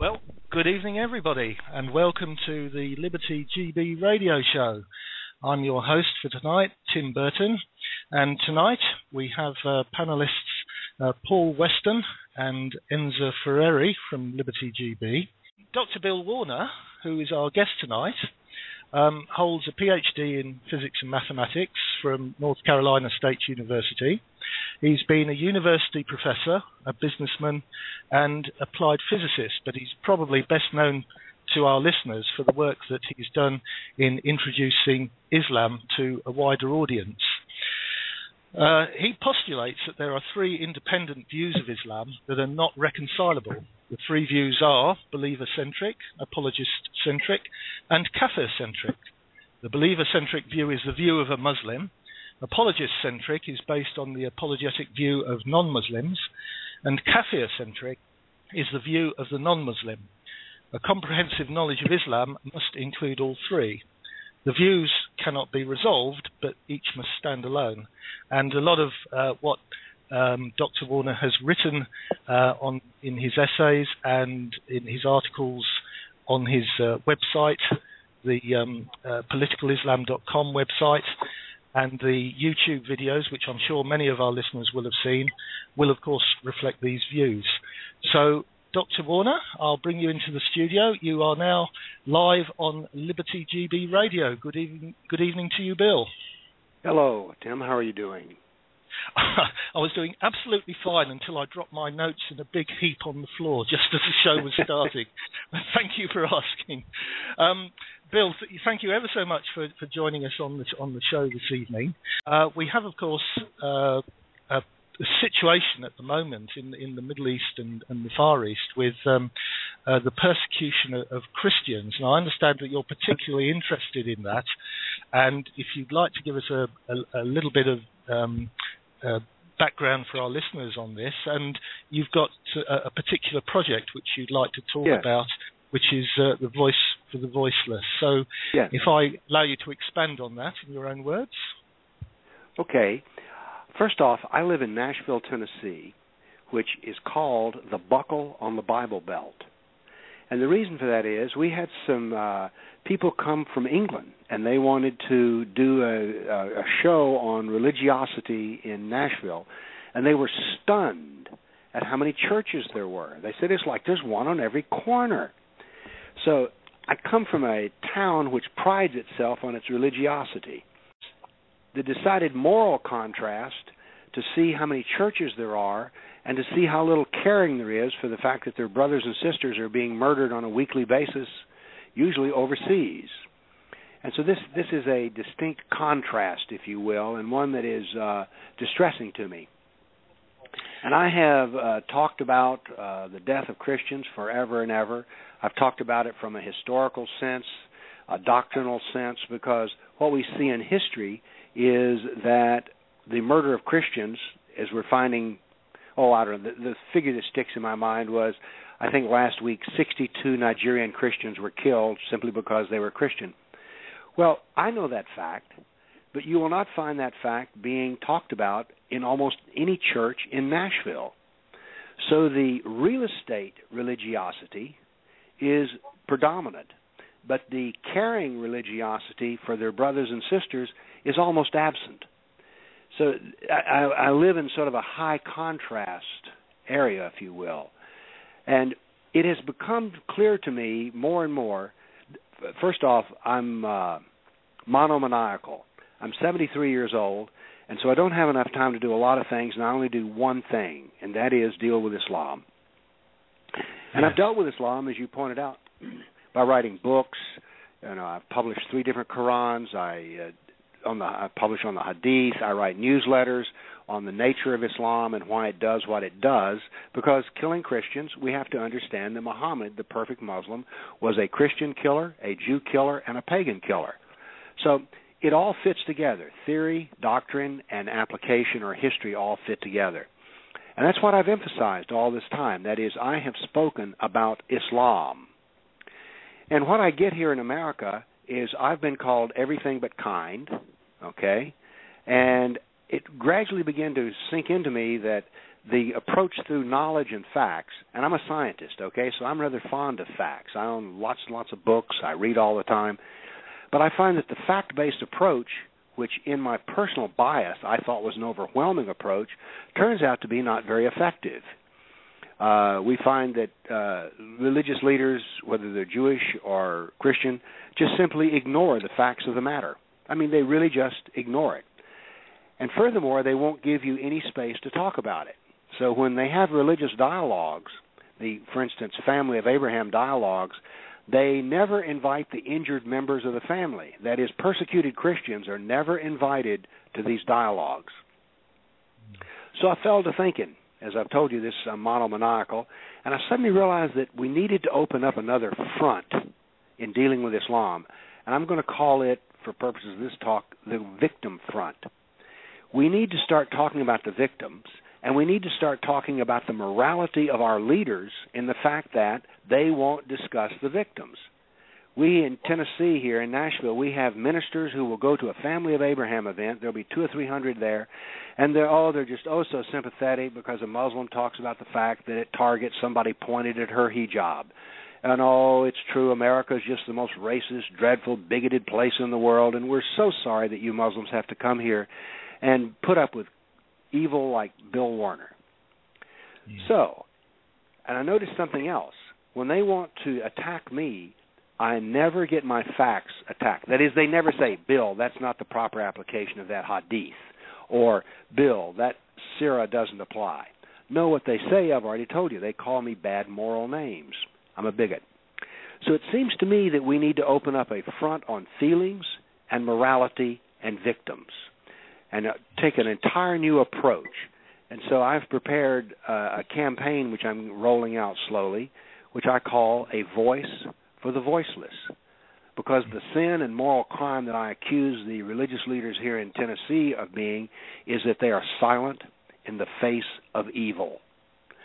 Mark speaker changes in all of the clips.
Speaker 1: Well, good evening, everybody, and welcome to the Liberty GB radio show. I'm your host for tonight, Tim Burton, and tonight we have uh, panelists uh, Paul Weston and Enza Ferreri from Liberty GB. Dr. Bill Warner, who is our guest tonight, um, holds a PhD in physics and mathematics from North Carolina State University. He's been a university professor, a businessman, and applied physicist, but he's probably best known to our listeners for the work that he's done in introducing Islam to a wider audience. Uh, he postulates that there are three independent views of Islam that are not reconcilable. The three views are believer centric, apologist centric, and kafir centric. The believer centric view is the view of a Muslim, apologist centric is based on the apologetic view of non Muslims, and kafir centric is the view of the non Muslim. A comprehensive knowledge of Islam must include all three. The views cannot be resolved, but each must stand alone. And a lot of uh, what um, Dr. Warner has written uh, on in his essays and in his articles on his uh, website, the um, uh, politicalislam.com website, and the YouTube videos, which I'm sure many of our listeners will have seen, will of course reflect these views. So Dr. Warner, I'll bring you into the studio. You are now live on Liberty GB Radio. Good evening, good evening to you, Bill.
Speaker 2: Hello, Tim. How are you doing?
Speaker 1: I was doing absolutely fine until I dropped my notes in a big heap on the floor just as the show was starting. thank you for asking. Um, Bill, th- thank you ever so much for, for joining us on the, on the show this evening. Uh, we have, of course, uh, a situation at the moment in in the Middle East and, and the Far East with um, uh, the persecution of, of, Christians. And I understand that you're particularly interested in that. And if you'd like to give us a, a, a little bit of um, uh, background for our listeners on this, and you've got a, a particular project which you'd like to talk about, which is uh, the voice for the voiceless. So, if I allow you to expand on that in your own words.
Speaker 2: Okay. First off, I live in Nashville, Tennessee, which is called the Buckle on the Bible Belt. And the reason for that is we had some uh, people come from England and they wanted to do a, a show on religiosity in Nashville, and they were stunned at how many churches there were. They said it's like there's one on every corner. So I come from a town which prides itself on its religiosity the decided moral contrast to see how many churches there are and to see how little caring there is for the fact that their brothers and sisters are being murdered on a weekly basis, usually overseas. And so this this is a distinct contrast, if you will, and one that is uh, distressing to me. And I have uh, talked about uh, the death of Christians forever and ever. I've talked about it from a historical sense, a doctrinal sense, because what we see in history is that the murder of Christians, as we're finding, oh, I don't know, the, the figure that sticks in my mind was, I think last week, 62 Nigerian Christians were killed simply because they were Christian. Well, I know that fact, but you will not find that fact being talked about in almost any church in Nashville. So the real estate religiosity is predominant, but the caring religiosity for their brothers and sisters is almost absent. So I, I live in sort of a high contrast area, if you will, and it has become clear to me more and more. First off, I'm uh, monomaniacal. I'm 73 years old, and so I don't have enough time to do a lot of things, and I only do one thing, and that is deal with Islam. And I've dealt with Islam, as you pointed out, by writing books. You know, I've published three different Qurans. I uh, on the I publish on the Hadith. I write newsletters on the nature of Islam and why it does what it does. Because killing Christians, we have to understand that Muhammad, the perfect Muslim, was a Christian killer, a Jew killer, and a pagan killer. So it all fits together. Theory, doctrine, and application or history all fit together. And that's what I've emphasized all this time. That is, I have spoken about Islam. And what I get here in America is I've been called everything but kind, okay? And it gradually began to sink into me that the approach through knowledge and facts, and I'm a scientist, okay, so I'm rather fond of facts. I own lots and lots of books, I read all the time. But I find that the fact based approach, which in my personal bias I thought was an overwhelming approach, turns out to be not very effective. Uh, we find that uh, religious leaders, whether they're Jewish or Christian, just simply ignore the facts of the matter. I mean, they really just ignore it. And furthermore, they won't give you any space to talk about it. So when they have religious dialogues, the for instance family of Abraham dialogues, they never invite the injured members of the family. That is, persecuted Christians are never invited to these dialogues. So I fell to thinking, as I've told you, this uh, is a monomaniacal, and I suddenly realized that we needed to open up another front in dealing with Islam, and I'm going to call it, for purposes of this talk, the victim front. We need to start talking about the victims and we need to start talking about the morality of our leaders in the fact that they won't discuss the victims. We in Tennessee here in Nashville, we have ministers who will go to a Family of Abraham event. There'll be two or three hundred there, and they're oh they're just oh so sympathetic because a Muslim talks about the fact that at Target somebody pointed at her hijab, and oh it's true America is just the most racist, dreadful, bigoted place in the world, and we're so sorry that you Muslims have to come here and put up with evil like Bill Warner. Yeah. So, and I noticed something else. When they want to attack me, I never get my facts attacked. That is, they never say, Bill, that's not the proper application of that hadith, or Bill, that surah doesn't apply. No, what they say, I've already told you. They call me bad moral names. I'm a bigot. So it seems to me that we need to open up a front on feelings and morality and victims and uh, take an entire new approach. And so I've prepared uh, a campaign which I'm rolling out slowly, which I call a voice for the voiceless. Because the sin and moral crime that I accuse the religious leaders here in Tennessee of being is that they are silent in the face of evil.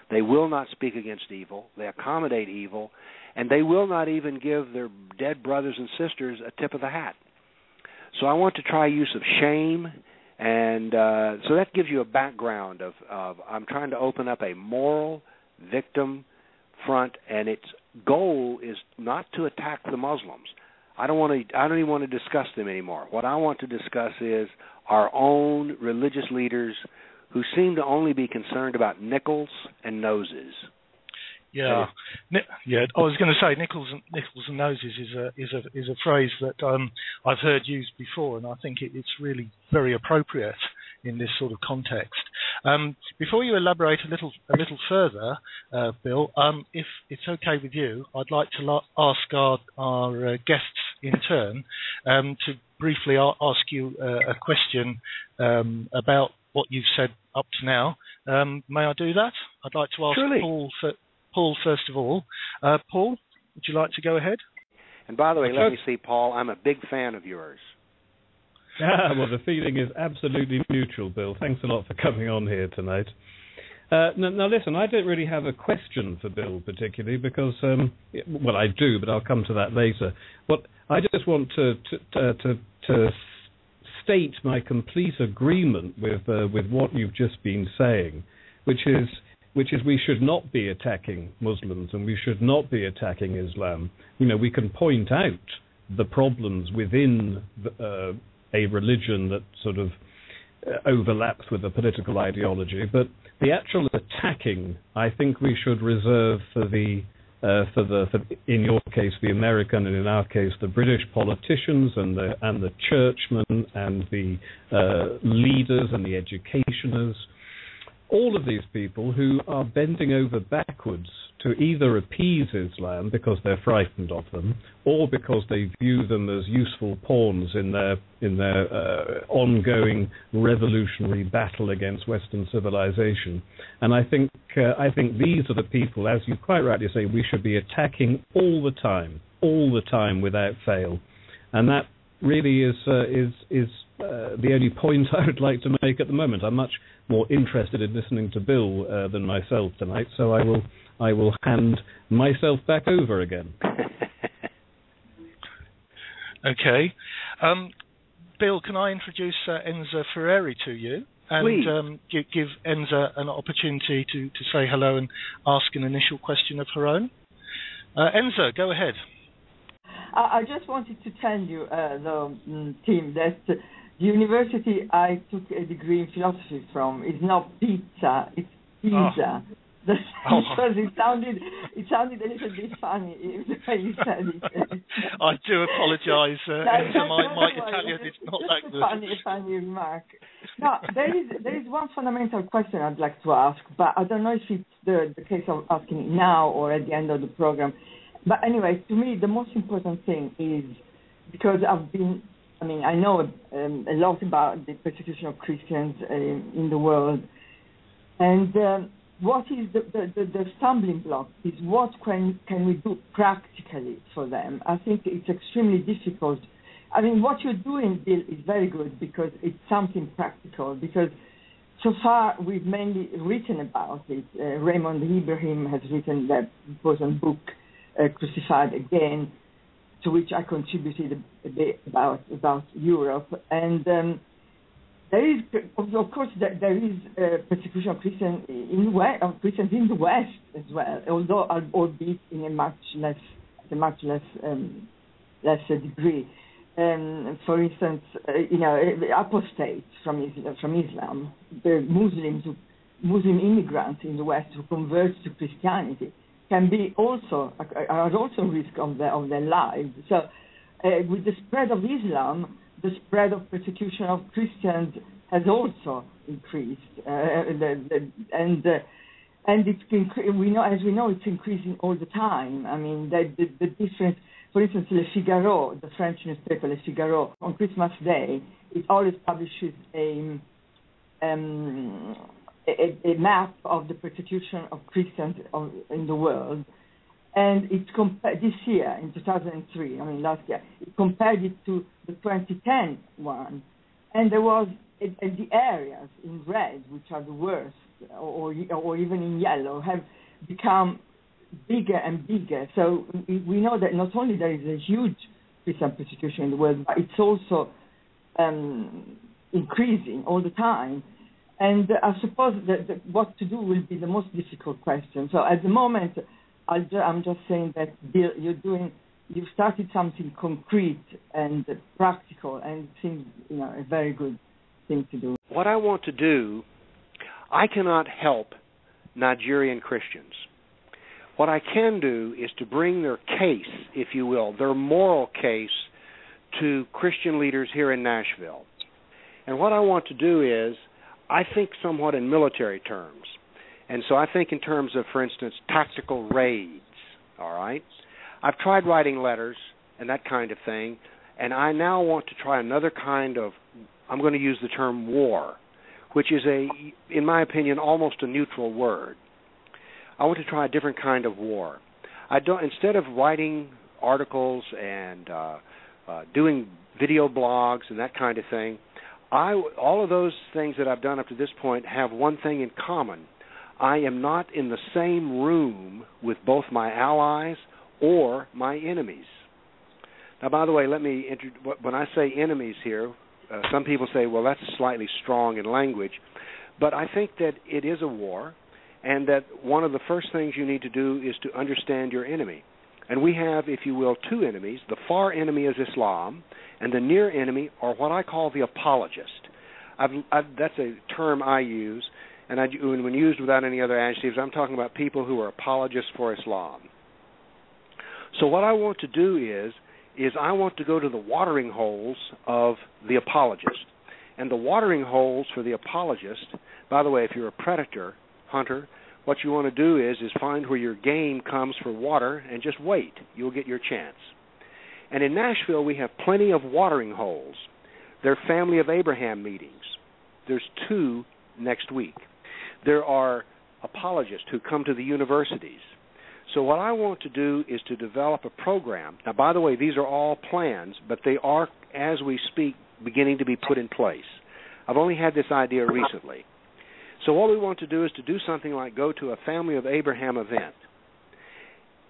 Speaker 2: They will not speak against evil, they accommodate evil, and they will not even give their dead brothers and sisters a tip of the hat. So I want to try use of shame and uh, so that gives you a background of, of I'm trying to open up a moral victim front, and its goal is not to attack the Muslims. I don't want to. I don't even want to discuss them anymore. What I want to discuss is our own religious leaders who seem to only be concerned about nickels and noses.
Speaker 1: Yeah, yeah. I was going to say nickels and nickels and noses is a is a is a phrase that um, I've heard used before, and I think it, it's really very appropriate in this sort of context. Um, before you elaborate a little a little further, uh, Bill, um, if it's okay with you, I'd like to la- ask our our uh, guests in turn um, to briefly a- ask you uh, a question um, about what you've said up to now. Um, may I do that? I'd like to ask
Speaker 2: Surely.
Speaker 1: Paul for, Paul first of all. Uh, Paul, would you like to go ahead?
Speaker 2: And by the way, let me see, Paul. I'm a big fan of yours.
Speaker 3: Well, the feeling is absolutely mutual, Bill. Thanks a lot for coming on here tonight. Uh, now, now, listen, I don't really have a question for Bill particularly because, um, well, I do, but I'll come to that later. What I just want to to, to, to state my complete agreement with uh, with what you've just been saying, which is which is we should not be attacking Muslims and we should not be attacking Islam. You know, we can point out the problems within the, uh, a religion that sort of uh, overlaps with a political ideology, but the actual attacking, I think we should reserve for the uh, for the for, in your case the American and in our case the British politicians and the and the churchmen and the uh, leaders and the educationers. All of these people who are bending over backwards to either appease Islam because they're frightened of them, or because they view them as useful pawns in their in their uh, ongoing revolutionary battle against Western civilization. And I think uh, I think these are the people, as you quite rightly say, we should be attacking all the time, all the time without fail. And that really is uh, is is uh, the only point I would like to make at the moment. I'm much more interested in listening to Bill uh, than myself tonight, so I will I will hand myself back over again.
Speaker 1: okay, um, Bill, can I introduce uh, Enza Ferreri to you? and um, give, give, Enza an opportunity to, to say hello and ask an initial question of her own. Uh, Enza, go ahead.
Speaker 4: I, I just wanted to tell you, uh, the um, team, that the university I took a degree in philosophy from is not pizza, it's Pisa. Oh. oh. because it sounded it sounded a little bit funny the way you said it.
Speaker 1: I do apologise, uh, no, my, my Italian is not that good.
Speaker 4: Funny, funny remark. Now there is there is one fundamental question I'd like to ask, but I don't know if it's the the case of asking it now or at the end of the program. But anyway, to me the most important thing is because I've been I mean, I know um, a lot about the persecution of Christians uh, in the world, and um, what is the, the, the, stumbling block is what can, can we do practically for them. I think it's extremely difficult. I mean, what you're doing, Bill, is very good because it's something practical. Because so far we've mainly written about it. Uh, Raymond Ibrahim has written that important book, uh, Crucified Again, to which I contributed a, a bit about about Europe and. Um, there is, of course, there is uh, persecution of Christians in West, of Christians in the West as well, although albeit in a much less, a much less um, lesser degree. Um, for instance, uh, you know, apostates from Islam, from Islam, the Muslims, who, Muslim immigrants in the West who convert to Christianity, can be also are also risk of their of their lives. So, uh, with the spread of Islam the spread of persecution of Christians has also increased, uh, the, the, and uh, and it's we know as we know it's increasing all the time. I mean the, the, the difference. For instance, Le Figaro, the French newspaper Le Figaro, on Christmas Day, it always publishes a um, a, a, map of the persecution of Christians in the world, and it compared this year in 2003. I mean last year, it compared it to the 2010 one, and there was the areas in red, which are the worst, or, or even in yellow, have become bigger and bigger. So we know that not only there is a huge Christian persecution in the world, but it's also um, increasing all the time. And I suppose that, what to do will be the most difficult question. So at the moment, i am just saying that you're doing you've started something concrete and practical, and it seems you know a very good thing to do.
Speaker 2: What I want to do, I cannot help Nigerian Christians. What I can do is to bring their case, if you will, their moral case to Christian leaders here in Nashville. And what I want to do is, I think somewhat in military terms. And so I think in terms of, for instance, tactical raids, all right? I've tried writing letters and that kind of thing, and I now want to try another kind of I'm going to use the term war, which is a in my opinion almost a neutral word. I want to try a different kind of war. I don't instead of writing articles and uh, uh, doing video blogs and that kind of thing. I all of those things that I've done up to this point have one thing in common. I am not in the same room with both my allies or my enemies. Now, by the way, let me when I say enemies here, uh, some people say, well, that's slightly strong in language, but I think that it is a war, and that one of the first things you need to do is to understand your enemy. And we have, if you will, two enemies. The far enemy is Islam, and the near enemy are what I call the apologist. I've, I've, that's a term I use, and I, when used without any other adjectives, I'm talking about people who are apologists for Islam. So what I want to do is is I want to go to the watering holes of the apologist. And the watering holes for the apologist, by the way, if you're a predator hunter, what you want to do is is find where your game comes for water and just wait. You'll get your chance. And in Nashville we have plenty of watering holes. They're family of Abraham meetings. There's two next week. There are apologists who come to the universities so what I want to do is to develop a program. Now, by the way, these are all plans, but they are, as we speak, beginning to be put in place. I've only had this idea recently. So what we want to do is to do something like go to a Family of Abraham event.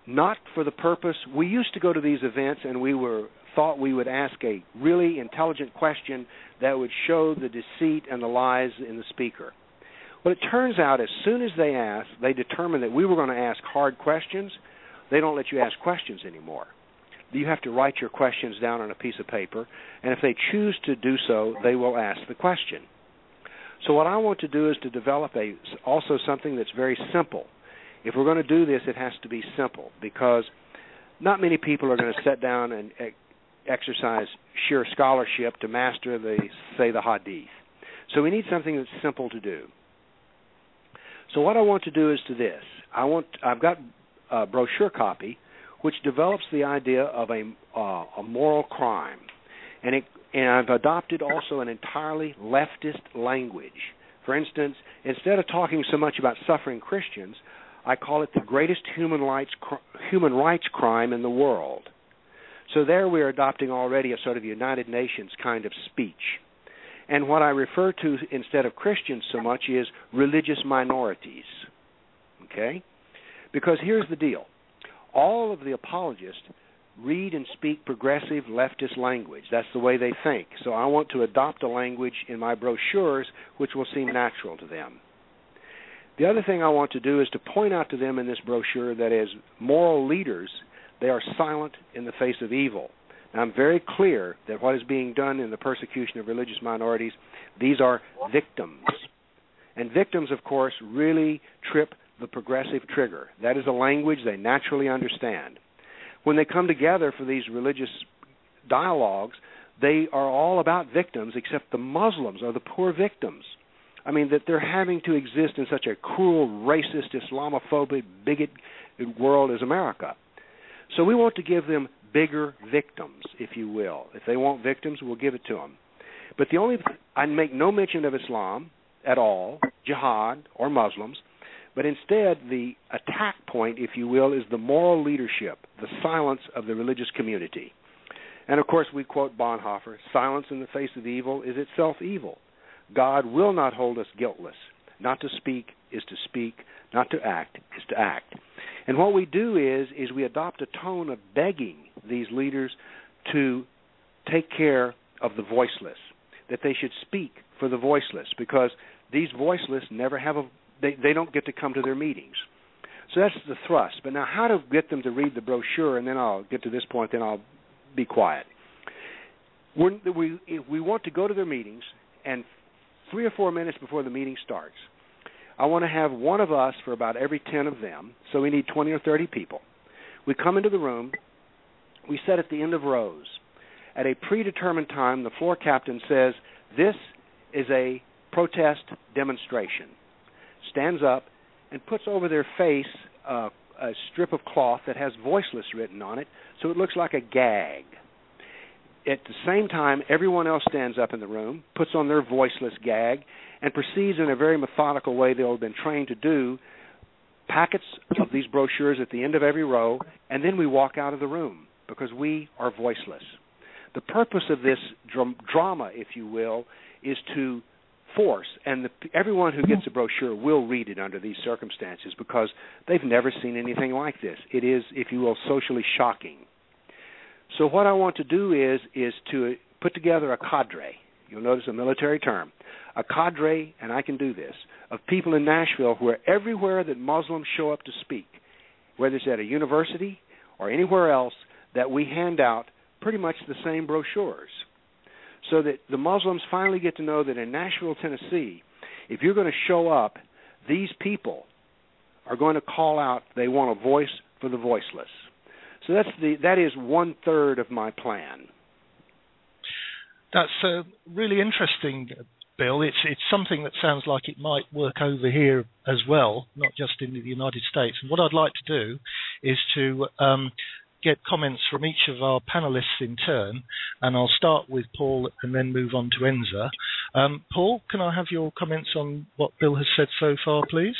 Speaker 2: not for the purpose. We used to go to these events and we were thought we would ask a really intelligent question that would show the deceit and the lies in the speaker. Well, it turns out as soon as they ask, they determine that we were going to ask hard questions. They don't let you ask questions anymore. You have to write your questions down on a piece of paper, and if they choose to do so, they will ask the question. So what I want to do is to develop a also something that's very simple. If we're going to do this, it has to be simple because not many people are going to sit down and exercise sheer scholarship to master the say the hadith. So we need something that's simple to do. So what I want to do is to this. I want I've got a brochure copy which develops the idea of a uh, a moral crime, and it and I've adopted also an entirely leftist language. For instance, instead of talking so much about suffering Christians, I call it the greatest human rights cr- human rights crime in the world. So there we are adopting already a sort of United Nations kind of speech. And what I refer to instead of Christians so much is religious minorities. Okay? Because here's the deal all of the apologists read and speak progressive leftist language. That's the way they think. So I want to adopt a language in my brochures which will seem natural to them. The other thing I want to do is to point out to them in this brochure that as moral leaders, they are silent in the face of evil. I'm very clear that what is being done in the persecution of religious minorities, these are victims. And victims, of course, really trip the progressive trigger. That is a language they naturally understand. When they come together for these religious dialogues, they are all about victims, except the Muslims are the poor victims. I mean, that they're having to exist in such a cruel, racist, Islamophobic, bigot world as America. So we want to give them bigger victims, if you will. If they want victims, we'll give it to them. But the only I make no mention of Islam at all, jihad or Muslims, but instead the attack point, if you will, is the moral leadership, the silence of the religious community. And of course, we quote Bonhoeffer: "Silence in the face of evil is itself evil. God will not hold us guiltless. Not to speak is to speak. Not to act is to act." And what we do is is we adopt a tone of begging these leaders to take care of the voiceless, that they should speak for the voiceless, because these voiceless never have a they, they don't get to come to their meetings. So that's the thrust. But now, how to get them to read the brochure, and then I'll get to this point, then I'll be quiet. When we we want to go to their meetings, and three or four minutes before the meeting starts, I want to have one of us for about every 10 of them. So we need 20 or 30 people. We come into the room. We sit at the end of rows. At a predetermined time, the floor captain says, This is a protest demonstration. Stands up and puts over their face uh, a strip of cloth that has voiceless written on it, so it looks like a gag. At the same time, everyone else stands up in the room, puts on their voiceless gag, and proceeds in a very methodical way they'll have been trained to do packets of these brochures at the end of every row, and then we walk out of the room because we are voiceless. The purpose of this dr- drama, if you will, is to force, and the, everyone who gets a brochure will read it under these circumstances because they've never seen anything like this. It is, if you will, socially shocking. So what I want to do is is to put together a cadre. You'll notice a military term a cadre, and I can do this, of people in Nashville who are everywhere that Muslims show up to speak, whether it's at a university or anywhere else, that we hand out pretty much the same brochures. So that the Muslims finally get to know that in Nashville, Tennessee, if you're going to show up, these people are going to call out they want a voice for the voiceless. So that's the that is one third of my plan.
Speaker 1: That's uh, really interesting, Bill. It's it's something that sounds like it might work over here as well, not just in the United States. And what I'd like to do is to um, get comments from each of our panelists in turn, and I'll start with Paul and then move on to Enza. Um, Paul, can I have your comments on what Bill has said so far, please?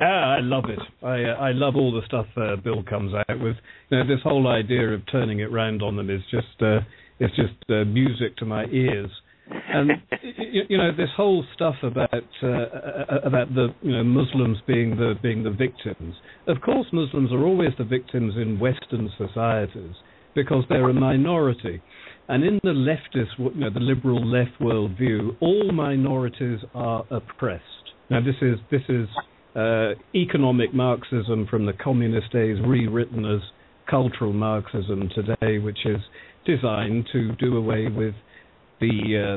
Speaker 3: Ah, I love it. I uh, I love all the stuff uh, Bill comes out with. You know, this whole idea of turning it round on them is just uh, it's just uh, music to my ears. And you, you, know this whole stuff about uh, about the you know Muslims being the being the victims. Of course, Muslims are always the victims in Western societies because they're a minority. And in the leftist, you know, the liberal left worldview, all minorities are oppressed. Now, this is this is uh, economic Marxism from the communist days, rewritten as cultural Marxism today, which is designed to do away with the,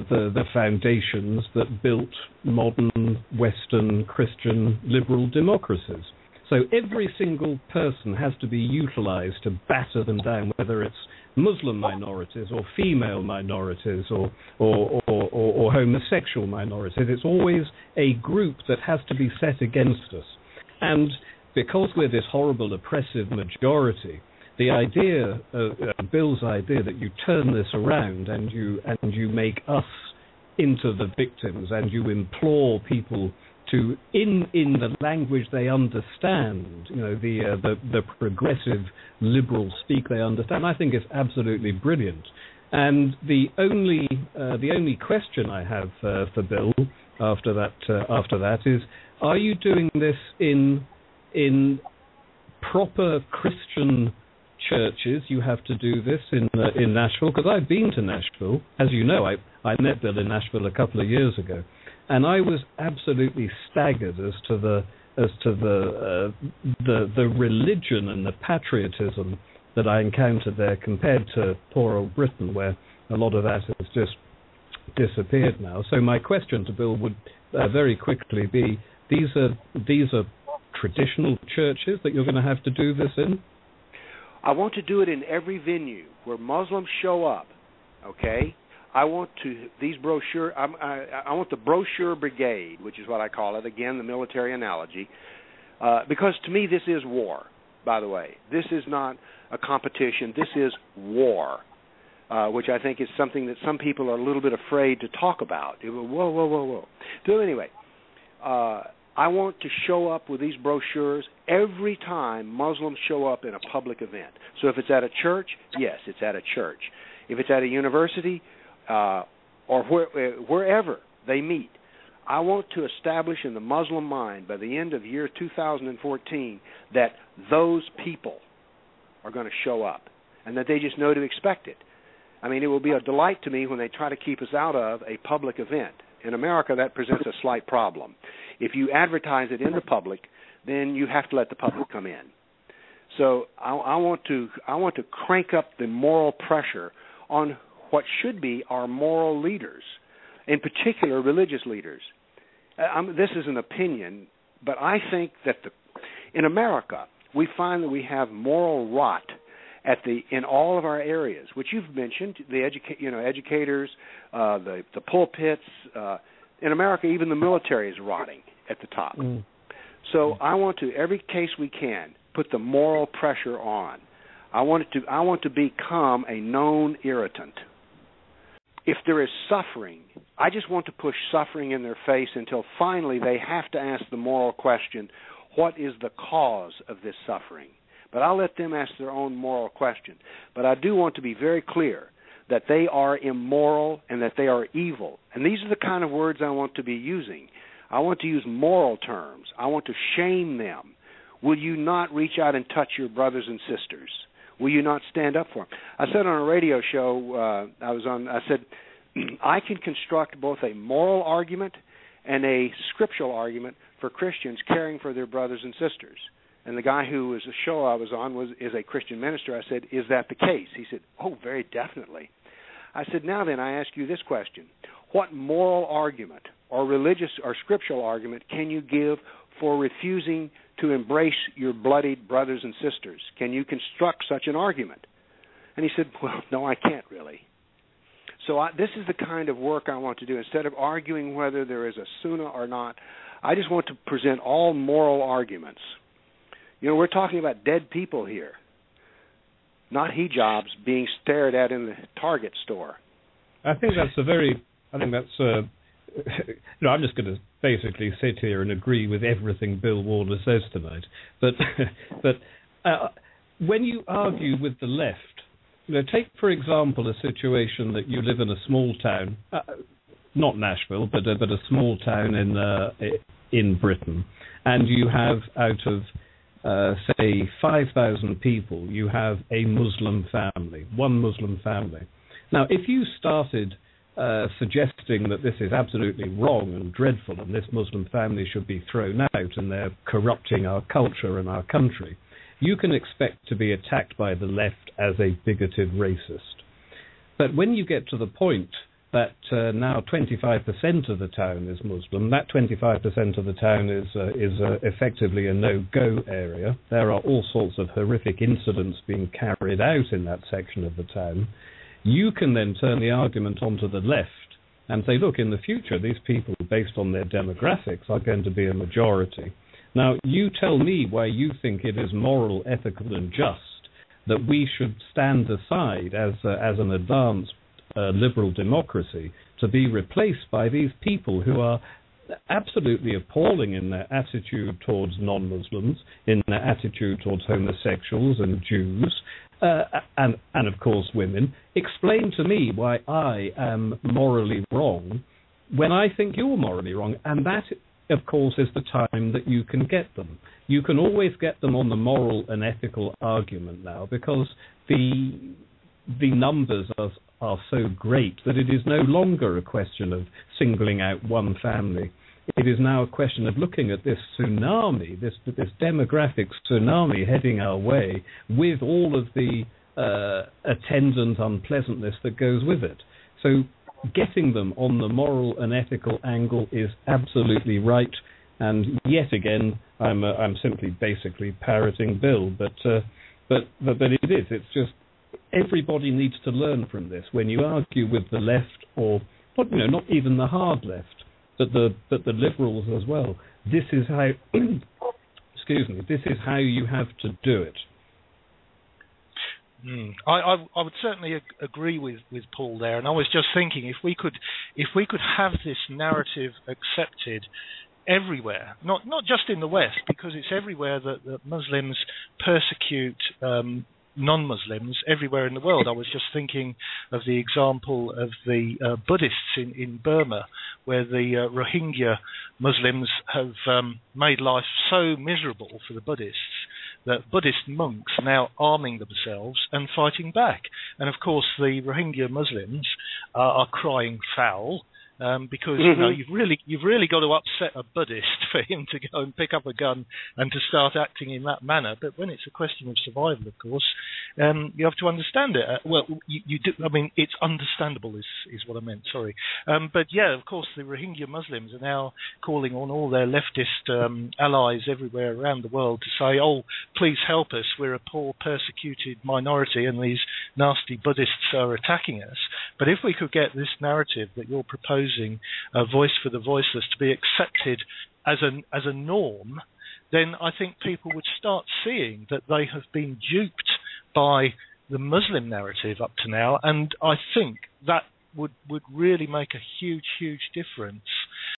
Speaker 3: uh, the the foundations that built modern Western Christian liberal democracies. So every single person has to be utilized to batter them down, whether it's Muslim minorities or female minorities or, or, or, or, homosexual minorities. It's always a group that has to be set against us. And because we're this horrible oppressive majority, the idea, uh, Bill's idea that you turn this around and you and you make us into the victims and you implore people to in in the language they understand, you know, the uh, the, the progressive liberal speak they understand. I think it's absolutely brilliant. And the only uh, the only question I have uh, for Bill after that uh, after that is, are you doing this in in proper Christian churches? You have to do this in uh, in Nashville because I've been to Nashville, as you know. I I met Bill in Nashville a couple of years ago and I was absolutely staggered as to the as to the uh, the the religion and the patriotism that I encountered there compared to poor old Britain, where a lot of that has just disappeared now. So my question to Bill would uh, very quickly be: these are these are traditional churches that you're going to have to do this in.
Speaker 2: I want to do it in every venue where Muslims show up. Okay, I want to these brochure. I'm, I, I want the brochure brigade, which is what I call it. Again, the military analogy, uh, because to me this is war. By the way, this is not a competition. This is war, uh, which I think is something that some people are a little bit afraid to talk about. Whoa, whoa, whoa, whoa. So anyway, uh, I want to show up with these brochures every time Muslims show up in a public event. So if it's at a church, yes, it's at a church. If it's at a university, uh, or where, uh, wherever they meet. I want to establish in the Muslim mind by the end of year 2014 that those people are going to show up and that they just know to expect it. I mean, it will be a delight to me when they try to keep us out of a public event. In America, that presents a slight problem. If you advertise it in the public, then you have to let the public come in. So I, I want to I want to crank up the moral pressure on what should be our moral leaders, in particular religious leaders. Uh, this is an opinion, but I think that the, in America we find that we have moral rot at the in all of our areas, which you've mentioned, the educa- you know educators, uh, the the pulpits. Uh, in America, even the military is rotting at the top. Mm. So I want to every case we can put the moral pressure on. I want it to I want to become a known irritant if there is suffering, I just want to push suffering in their face until finally they have to ask the moral question what is the cause of this suffering? But I'll let them ask their own moral question. But I do want to be very clear that they are immoral and that they are evil. And these are the kind of words I want to be using. I want to use moral terms. I want to shame them. Will you not reach out and touch your brothers and sisters? Will you not stand up for him? I said on a radio show uh, I was on. I said I can construct both a moral argument and a scriptural argument for Christians caring for their brothers and sisters. And the guy who was the show I was on was is a Christian minister. I said, "Is that the case?" He said, "Oh, very definitely." I said, "Now then, I ask you this question: What moral argument or religious or scriptural argument can you give for refusing to embrace your bloodied brothers and sisters? Can you construct such an argument? And he said, Well, no, I can't really. So I, this is the kind of work I want to do. Instead of arguing whether there is a sunnah or not, I just want to present all moral arguments. You know, we're talking about dead people here, not hijabs being stared at in the Target store.
Speaker 3: I think that's a very. I think that's a no, I'm just going to basically sit here and agree with everything Bill Warner says tonight. But but uh, when you argue with the left, you know, take for example a situation that you live in a small town. Uh, not Nashville, but a, but a small town in uh, in Britain, and you have out of uh, say 5,000 people, you have a Muslim family, one Muslim family. Now, if you started uh, suggesting that this is absolutely wrong and dreadful and this Muslim family should be thrown out and they're corrupting our culture and our country, you can expect to be attacked by the left as a bigoted racist. But when you get to the point that uh, now 25% of the town is Muslim. That 25% of the town is uh, is uh, effectively a no-go area. There are all sorts of horrific incidents being carried out in that section of the town. You can then turn the argument onto the left and say, look, in the future, these people, based on their demographics, are going to be a majority. Now, you tell me why you think it is moral, ethical, and just that we should stand aside as uh, as an advanced uh, liberal democracy to be replaced by these people who are absolutely appalling in their attitude towards non-Muslims, in their attitude towards homosexuals and Jews, uh, and and of course women. Explain to me why I am morally wrong when I think you're morally wrong, and that. Of course, is the time that you can get them. You can always get them on the moral and ethical argument now because the the numbers are are so great that it is no longer a question of singling out one family. It is now a question of looking at this tsunami, this this demographic tsunami heading our way, with all of the uh, attendant unpleasantness that goes with it. So, getting them on the moral and ethical angle is absolutely right. And yet again, I'm uh, I'm simply basically parroting Bill, but uh, but but but it is. It's just everybody needs to learn from this. When you argue with the left, or not, you know, not even the hard left, but the but the liberals as well, this is how. excuse me. This is how you have to do it.
Speaker 1: Mm. I, I, I, would certainly ag- agree with, with Paul there, and I was just thinking if we could if we could have this narrative accepted everywhere, not not just in the West, because it's everywhere that, that Muslims persecute um, non-Muslims everywhere in the world. I was just thinking of the example of the uh, Buddhists in, in Burma, where the uh, Rohingya Muslims have um, made life so miserable for the Buddhists that Buddhist monks are now arming themselves and fighting back. And of course, the Rohingya Muslims uh, are crying foul um, because mm-hmm. you know mm-hmm. you've really you've really got to upset a Buddhist for him to go and pick up a gun and to start acting in that manner. But when it's a question of survival, of course, um, you have to understand it. Uh, well, you, you, do. I mean, it's understandable is is what I meant. Sorry, um, but yeah, of course, the Rohingya Muslims are now calling on all their leftist um, allies everywhere around the world to say, "Oh, please help us. We're a poor, persecuted minority, and these nasty Buddhists are attacking us." But if we could get this narrative that you're proposing, a voice for the voiceless, to be accepted as a as a norm, then I think people would start seeing that they have been duped by the Muslim narrative up to now, and I think that would would really make a huge huge difference.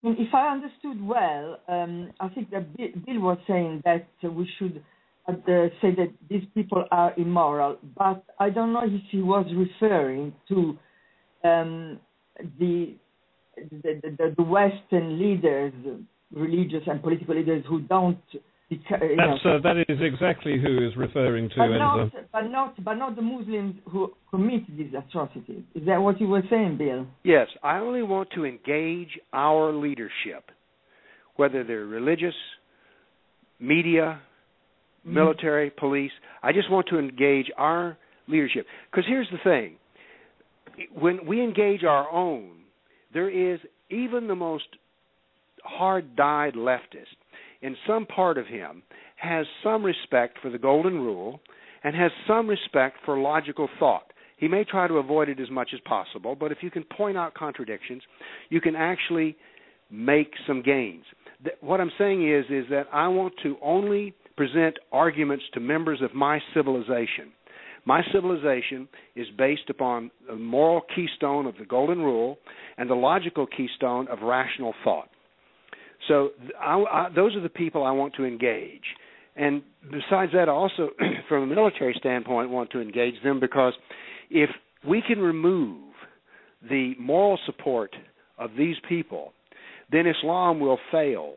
Speaker 4: If I understood well, um, I think that Bill was saying that we should uh, say that these people are immoral, but I don't know if he was referring to um, the, the, the, the Western leaders, religious and political leaders who don't
Speaker 3: that's, uh, that is exactly who is referring to.
Speaker 4: But not, but not, but not the Muslims who commit these atrocities. Is that what you were saying, Bill?
Speaker 2: Yes, I only want to engage our leadership, whether they're religious, media, mm-hmm. military, police. I just want to engage our leadership. Because here's the thing: when we engage our own, there is even the most hard-dyed leftist in some part of him has some respect for the golden rule and has some respect for logical thought. He may try to avoid it as much as possible, but if you can point out contradictions, you can actually make some gains. What I'm saying is is that I want to only present arguments to members of my civilization. My civilization is based upon the moral keystone of the golden rule and the logical keystone of rational thought. So I, I, those are the people I want to engage. And besides that, I also, from a military standpoint, want to engage them because if we can remove the moral support of these people, then Islam will fail.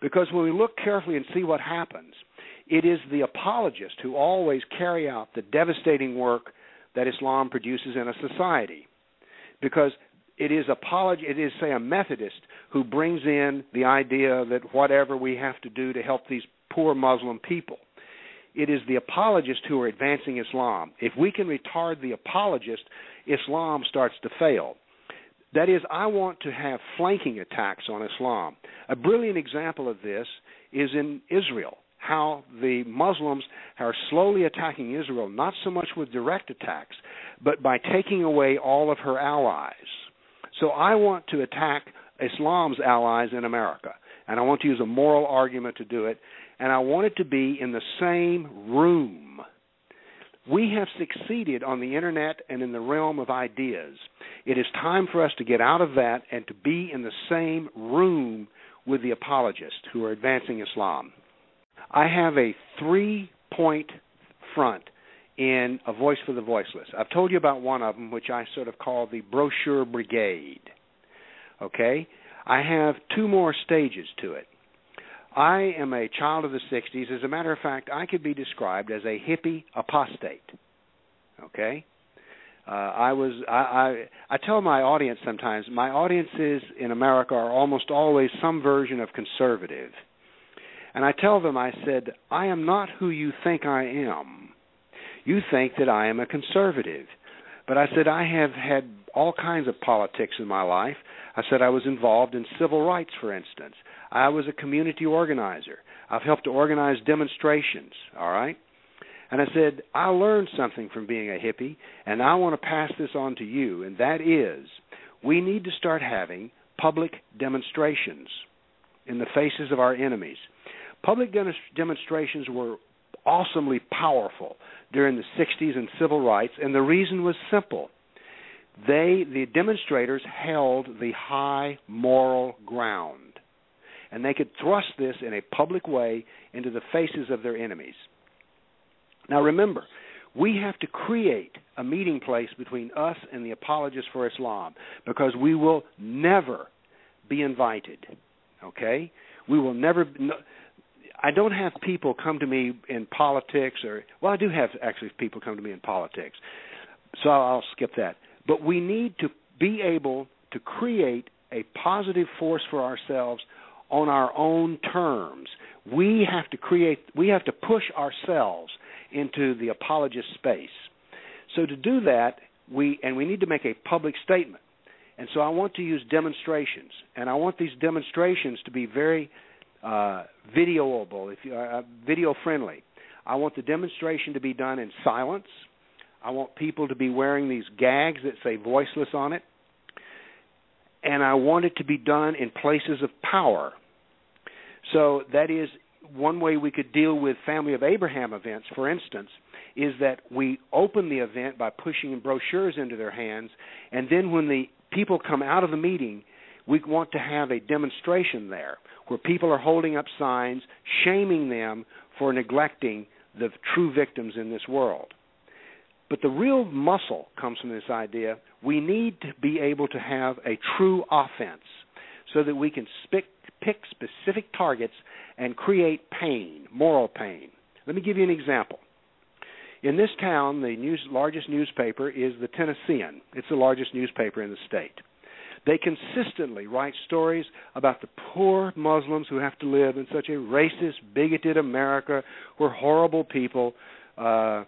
Speaker 2: Because when we look carefully and see what happens, it is the apologists who always carry out the devastating work that Islam produces in a society. Because it is apolog- it is say a Methodist who brings in the idea that whatever we have to do to help these poor Muslim people. It is the apologists who are advancing Islam. If we can retard the apologist, Islam starts to fail. That is, I want to have flanking attacks on Islam. A brilliant example of this is in Israel, how the Muslims are slowly attacking Israel, not so much with direct attacks, but by taking away all of her allies. So I want to attack Islam's allies in America, and I want to use a moral argument to do it, and I want it to be in the same room. We have succeeded on the internet and in the realm of ideas. It is time for us to get out of that and to be in the same room with the apologists who are advancing Islam. I have a three point front in A Voice for the Voiceless. I've told you about one of them, which I sort of call the Brochure Brigade. Okay? I have two more stages to it. I am a child of the 60s. As a matter of fact, I could be described as a hippie apostate. Okay? Uh, I was I, I I tell my audience sometimes my audiences in America are almost always some version of conservative. And I tell them I said, I am not who you think I am. You think that I am a conservative. But I said I have had all kinds of politics in my life. I said I was involved in civil rights, for instance. I was a community organizer. I've helped to organize demonstrations, all right? And I said, I learned something from being a hippie, and I want to pass this on to you, and that is we need to start having public demonstrations in the faces of our enemies. Public demonstrations were awesomely powerful during the 60s and civil rights, and the reason was simple. They, the demonstrators, held the high moral ground and they could thrust this in a public way into the faces of their enemies. Now remember, we have to create a meeting place between us and the apologists for Islam because we will never be invited. Okay? We will never. No, I don't have people come to me in politics, or well, I do have actually people come to me in politics, so I'll skip that. But we need to be able to create a positive force for ourselves on our own terms. We have to create, we have to push ourselves into the apologist space. So to do that, we and we need to make a public statement. And so I want to use demonstrations, and I want these demonstrations to be very uh, videoable, if you, uh, video friendly. I want the demonstration to be done in silence. I want people to be wearing these gags that say voiceless on it and I want it to be done in places of power. So that is one way we could deal with Family of Abraham events, for instance, is that we open the event by pushing brochures into their hands, and then when the people come out of the meeting, we want to have a demonstration there where people are holding up signs shaming them for neglecting the true victims in this world. But the real muscle comes from this idea we need to be able to have a true offense so that we can pick, pick specific targets and create pain, moral pain. Let me give you an example. In this town, the news, largest newspaper is the Tennessean. It's the largest newspaper in the state. They consistently write stories about the poor Muslims who have to live in such a racist, bigoted America. We're horrible people, uh,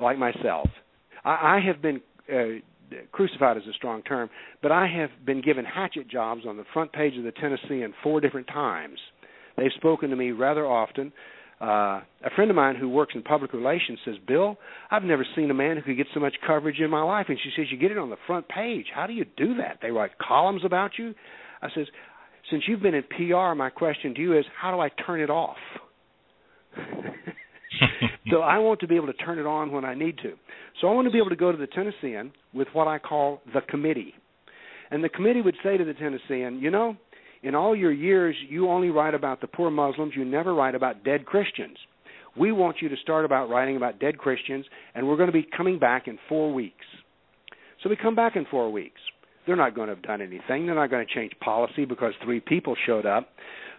Speaker 2: like myself. I, I have been uh, crucified is a strong term, but I have been given hatchet jobs on the front page of the Tennessean four different times. They've spoken to me rather often. Uh, a friend of mine who works in public relations says, Bill, I've never seen a man who could get so much coverage in my life. And she says, You get it on the front page. How do you do that? They write columns about you? I says, Since you've been in PR, my question to you is, How do I turn it off? so I want to be able to turn it on when I need to. So I want to be able to go to the Tennessean with what I call the committee. And the committee would say to the Tennessean, you know, in all your years, you only write about the poor Muslims. You never write about dead Christians. We want you to start about writing about dead Christians, and we're going to be coming back in four weeks. So we come back in four weeks. They're not going to have done anything. They're not going to change policy because three people showed up.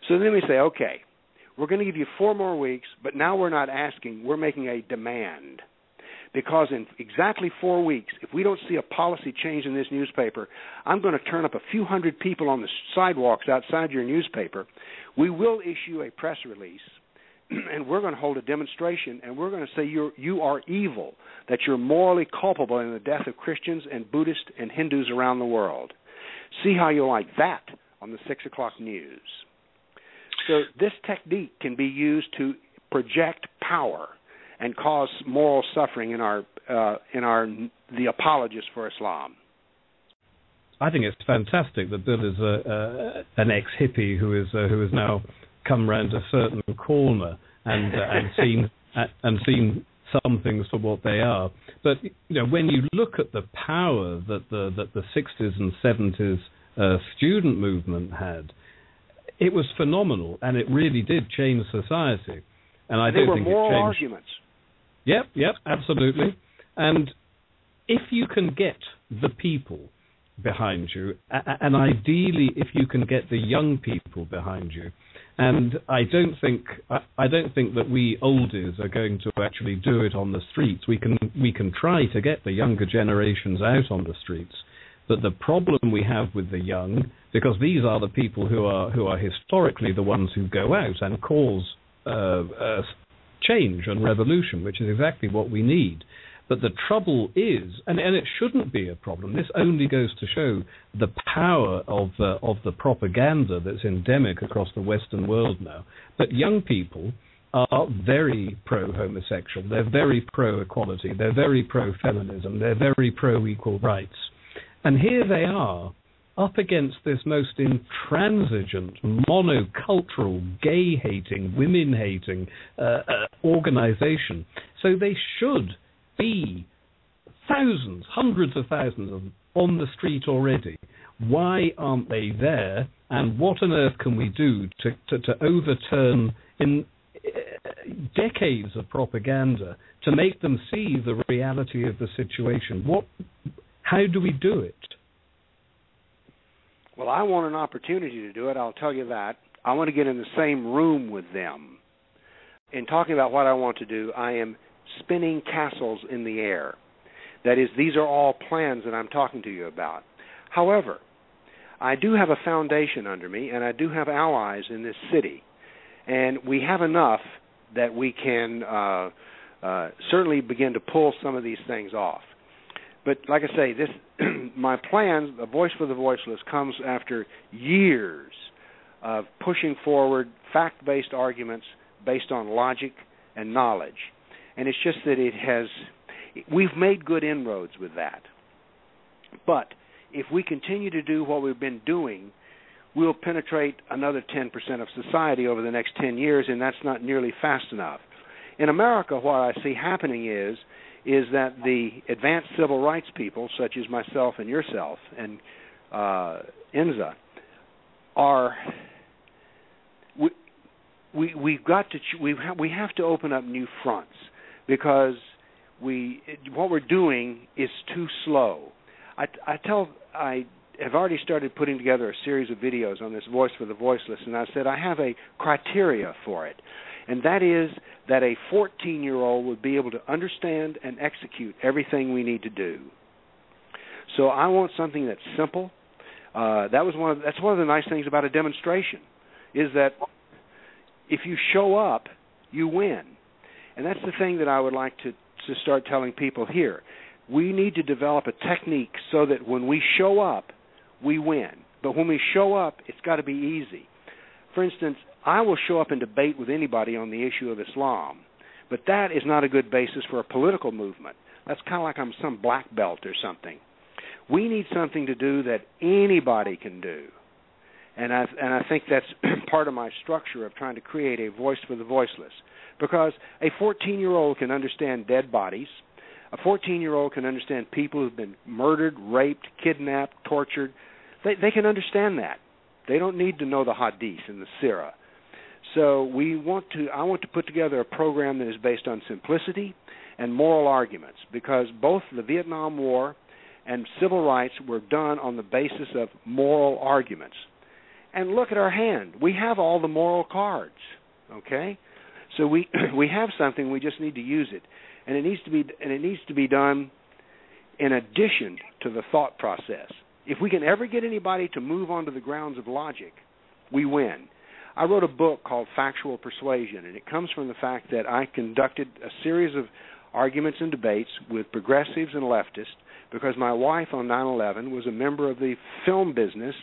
Speaker 2: So then we say, okay, we're going to give you four more weeks, but now we're not asking, we're making a demand. Because in exactly four weeks, if we don't see a policy change in this newspaper, I'm going to turn up a few hundred people on the sidewalks outside your newspaper. We will issue a press release and we're going to hold a demonstration and we're going to say you're you are evil that you're morally culpable in the death of Christians and Buddhists and Hindus around the world. See how you like that on the six o'clock news. So this technique can be used to project power and cause moral suffering in our uh, in our the apologists for Islam.
Speaker 3: I think it's fantastic that Bill is a, uh, an ex hippie who is uh, who has now come round a certain corner and uh, and seen and seen some things for what they are. But you know, when you look at the power that the that the 60s and 70s uh, student movement had, it was phenomenal, and it really did change society. And I
Speaker 2: they
Speaker 3: don't
Speaker 2: were
Speaker 3: think
Speaker 2: moral
Speaker 3: it changed.
Speaker 2: arguments.
Speaker 3: Yep, yep, absolutely. And if you can get the people behind you, and ideally if you can get the young people behind you, and I don't think I don't think that we oldies are going to actually do it on the streets. We can we can try to get the younger generations out on the streets, but the problem we have with the young, because these are the people who are who are historically the ones who go out and cause uh, uh, change and revolution, which is exactly what we need. But the trouble is, and, and it shouldn't be a problem. This only goes to show the power of uh, of the propaganda that's endemic across the Western world now. But young people are very pro homosexual. They're very pro equality. They're very pro feminism. They're very pro equal rights. And here they are up against this most intransigent, monocultural, gay hating, women hating uh, uh, organization. So they should be thousands, hundreds of thousands of them on the street already. Why aren't they there? And what on earth can we do to, to, to overturn in uh, decades of propaganda to make them see the reality of the situation? What? How do we do it?
Speaker 2: Well, I want an opportunity to do it. I'll tell you that. I want to get in the same room with them. In talking about what I want to do, I am spinning castles in the air. That is, these are all plans that I'm talking to you about. However, I do have a foundation under me, and I do have allies in this city, and we have enough that we can uh, uh, certainly begin to pull some of these things off. But like I say, this my plan, a voice for the voiceless, comes after years of pushing forward fact-based arguments based on logic and knowledge and it's just that it has we've made good inroads with that. But if we continue to do what we've been doing, we'll penetrate another 10% of society over the next 10 years, and that's not nearly fast enough. In America, what I see happening is is that the advanced civil rights people, such as myself and yourself and uh, Enza, are we, we we've got to we we have to open up new fronts because we what we're doing is too slow. I, I tell I have already started putting together a series of videos on this voice for the voiceless, and I said I have a criteria for it, and that is that a 14-year-old would be able to understand and execute everything we need to do. So I want something that's simple. Uh, that was one of that's one of the nice things about a demonstration, is that if you show up, you win. And that's the thing that I would like to, to start telling people here. We need to develop a technique so that when we show up, we win. But when we show up, it's got to be easy. For instance, I will show up and debate with anybody on the issue of Islam, but that is not a good basis for a political movement. That's kind of like I'm some black belt or something. We need something to do that anybody can do. And I and I think that's part of my structure of trying to create a voice for the voiceless because a 14 year old can understand dead bodies. A 14 year old can understand people who've been murdered, raped, kidnapped, tortured. They, they can understand that. They don't need to know the hadith and the sirah. So we want to. I want to put together a program that is based on simplicity and moral arguments, because both the Vietnam War and civil rights were done on the basis of moral arguments. And look at our hand. We have all the moral cards. Okay? So we we have something, we just need to use it. And it needs to be and it needs to be done in addition to the thought process. If we can ever get anybody to move onto the grounds of logic, we win. I wrote a book called Factual Persuasion, and it comes from the fact that I conducted a series of arguments and debates with progressives and leftists because my wife on 9/11 was a member of the film business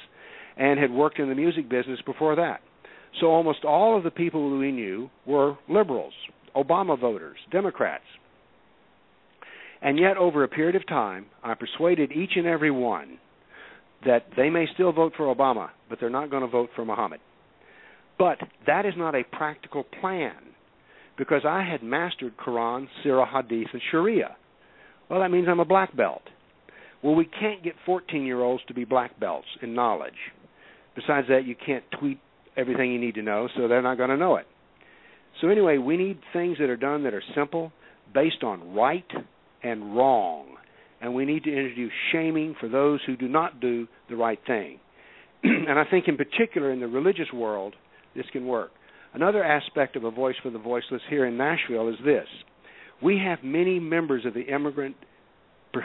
Speaker 2: and had worked in the music business before that. So almost all of the people we knew were liberals, Obama voters, Democrats. And yet, over a period of time, I persuaded each and every one that they may still vote for Obama, but they're not going to vote for Muhammad. But that is not a practical plan because I had mastered Quran, Sirah, Hadith, and Sharia. Well, that means I'm a black belt. Well, we can't get 14 year olds to be black belts in knowledge. Besides that, you can't tweet everything you need to know, so they're not going to know it. So, anyway, we need things that are done that are simple, based on right and wrong. And we need to introduce shaming for those who do not do the right thing. and I think, in particular, in the religious world, this can work. Another aspect of a voice for the voiceless here in Nashville is this we have many members of the immigrant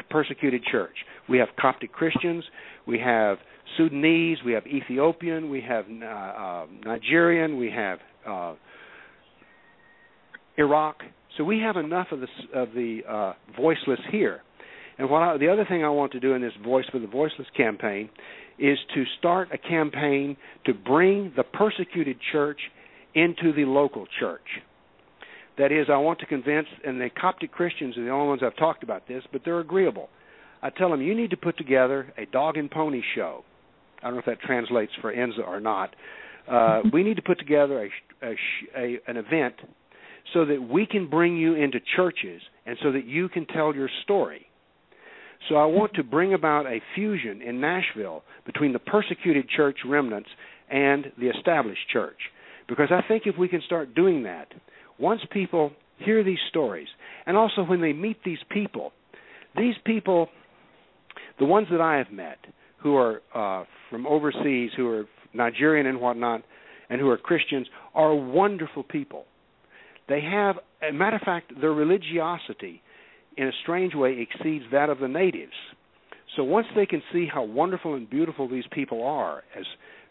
Speaker 2: persecuted church. We have Coptic Christians, we have Sudanese, we have Ethiopian, we have uh, uh, Nigerian, we have uh, Iraq. So we have enough of the of the uh, voiceless here. And what I, the other thing I want to do in this Voice for the Voiceless campaign is to start a campaign to bring the persecuted church into the local church. That is, I want to convince, and the Coptic Christians are the only ones I've talked about this, but they're agreeable. I tell them, you need to put together a dog and pony show. I don't know if that translates for Enza or not. Uh, we need to put together a, a, a, an event so that we can bring you into churches and so that you can tell your story. So I want to bring about a fusion in Nashville between the persecuted church remnants and the established church. Because I think if we can start doing that, once people hear these stories, and also when they meet these people, these people, the ones that I have met, who are uh, from overseas, who are Nigerian and whatnot, and who are Christians, are wonderful people. They have, a matter of fact, their religiosity, in a strange way, exceeds that of the natives. So once they can see how wonderful and beautiful these people are, as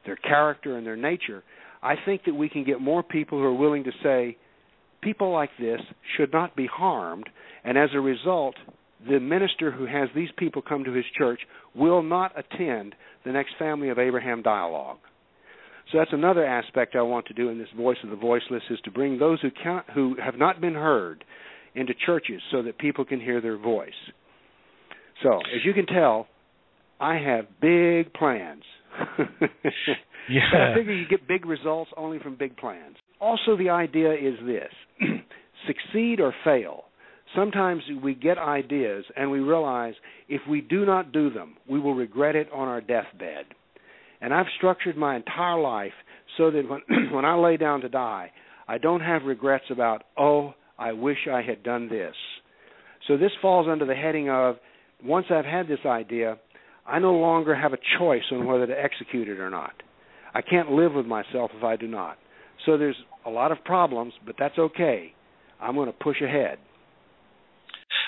Speaker 2: their character and their nature, I think that we can get more people who are willing to say, people like this should not be harmed, and as a result, the minister who has these people come to his church will not attend the next Family of Abraham dialogue. So that's another aspect I want to do in this voice of the voiceless is to bring those who can't, who have not been heard into churches so that people can hear their voice. So, as you can tell, I have big plans.
Speaker 1: yeah.
Speaker 2: But I figure you get big results only from big plans. Also, the idea is this succeed or fail. Sometimes we get ideas and we realize if we do not do them, we will regret it on our deathbed. And I've structured my entire life so that when, when I lay down to die, I don't have regrets about, oh, I wish I had done this. So this falls under the heading of once I've had this idea, I no longer have a choice on whether to execute it or not. I can't live with myself if I do not. So there's a lot of problems, but that's okay. I'm going to push ahead.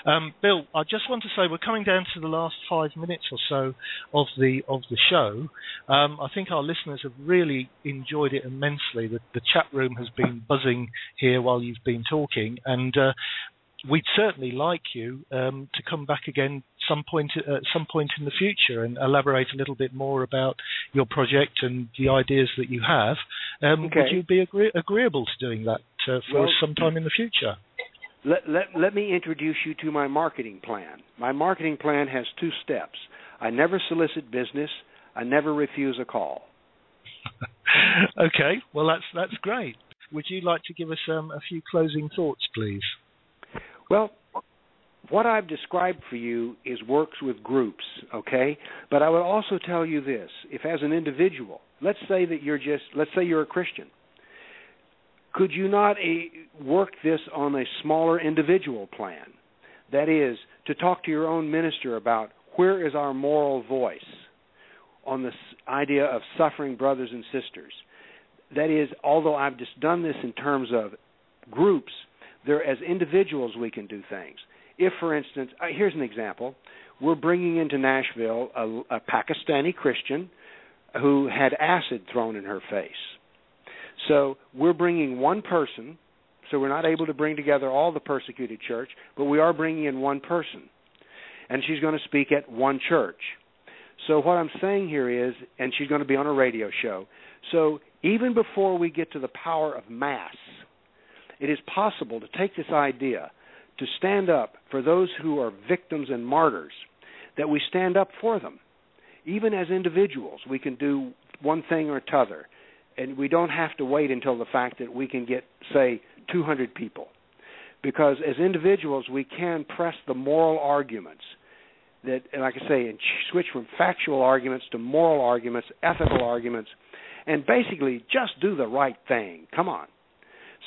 Speaker 1: Um, Bill, I just want to say we're coming down to the last five minutes or so of the of the show. Um, I think our listeners have really enjoyed it immensely. The, the chat room has been buzzing here while you've been talking, and uh, we'd certainly like you um, to come back again some point at some point in the future and elaborate a little bit more about your project and the ideas that you have. Um,
Speaker 2: okay.
Speaker 1: Would you be agree- agreeable to doing that uh, for
Speaker 2: well,
Speaker 1: some time in the future?
Speaker 2: Let, let, let me introduce you to my marketing plan. My marketing plan has two steps. I never solicit business. I never refuse a call.
Speaker 1: okay, well that's that's great. Would you like to give us um, a few closing thoughts, please?
Speaker 2: Well, what I've described for you is works with groups, okay? But I would also tell you this: if as an individual, let's say that you're just, let's say you're a Christian, could you not uh, work this on a smaller individual plan? That is, to talk to your own minister about where is our moral voice on this idea of suffering brothers and sisters? That is, although I've just done this in terms of groups, there as individuals we can do things. If, for instance, here's an example: we're bringing into Nashville a, a Pakistani Christian who had acid thrown in her face. So we're bringing one person. So we're not able to bring together all the persecuted church, but we are bringing in one person, and she's going to speak at one church. So what I'm saying here is, and she's going to be on a radio show. So even before we get to the power of mass, it is possible to take this idea to stand up for those who are victims and martyrs, that we stand up for them. Even as individuals, we can do one thing or t'other, and we don't have to wait until the fact that we can get, say, 200 people. Because as individuals, we can press the moral arguments that, like I say, and switch from factual arguments to moral arguments, ethical arguments, and basically just do the right thing. Come on.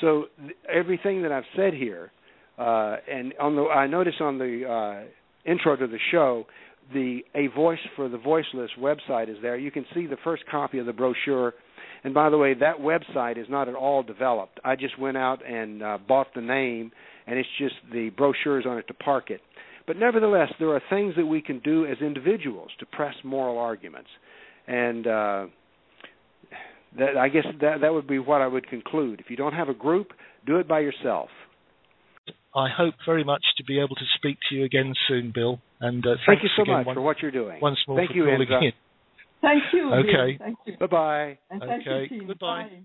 Speaker 2: So th- everything that I've said here, uh, and on the I notice on the uh, intro to the show, the a voice for the voiceless website is there. You can see the first copy of the brochure. And by the way, that website is not at all developed. I just went out and uh, bought the name, and it's just the brochures on it to park it. But nevertheless, there are things that we can do as individuals to press moral arguments, and uh, that I guess that that would be what I would conclude. If you don't have a group, do it by yourself.
Speaker 1: I hope very much to be able to speak to you again soon, Bill. And uh,
Speaker 2: thank you so
Speaker 1: much
Speaker 2: for what you're doing.
Speaker 1: Once more
Speaker 2: thank
Speaker 1: for
Speaker 2: you,
Speaker 1: calling
Speaker 2: Enza.
Speaker 1: in.
Speaker 4: Thank you.
Speaker 1: Okay.
Speaker 4: Thank you.
Speaker 2: Bye bye.
Speaker 4: And thank
Speaker 1: Okay.
Speaker 4: you, team.
Speaker 1: Goodbye.
Speaker 4: Bye.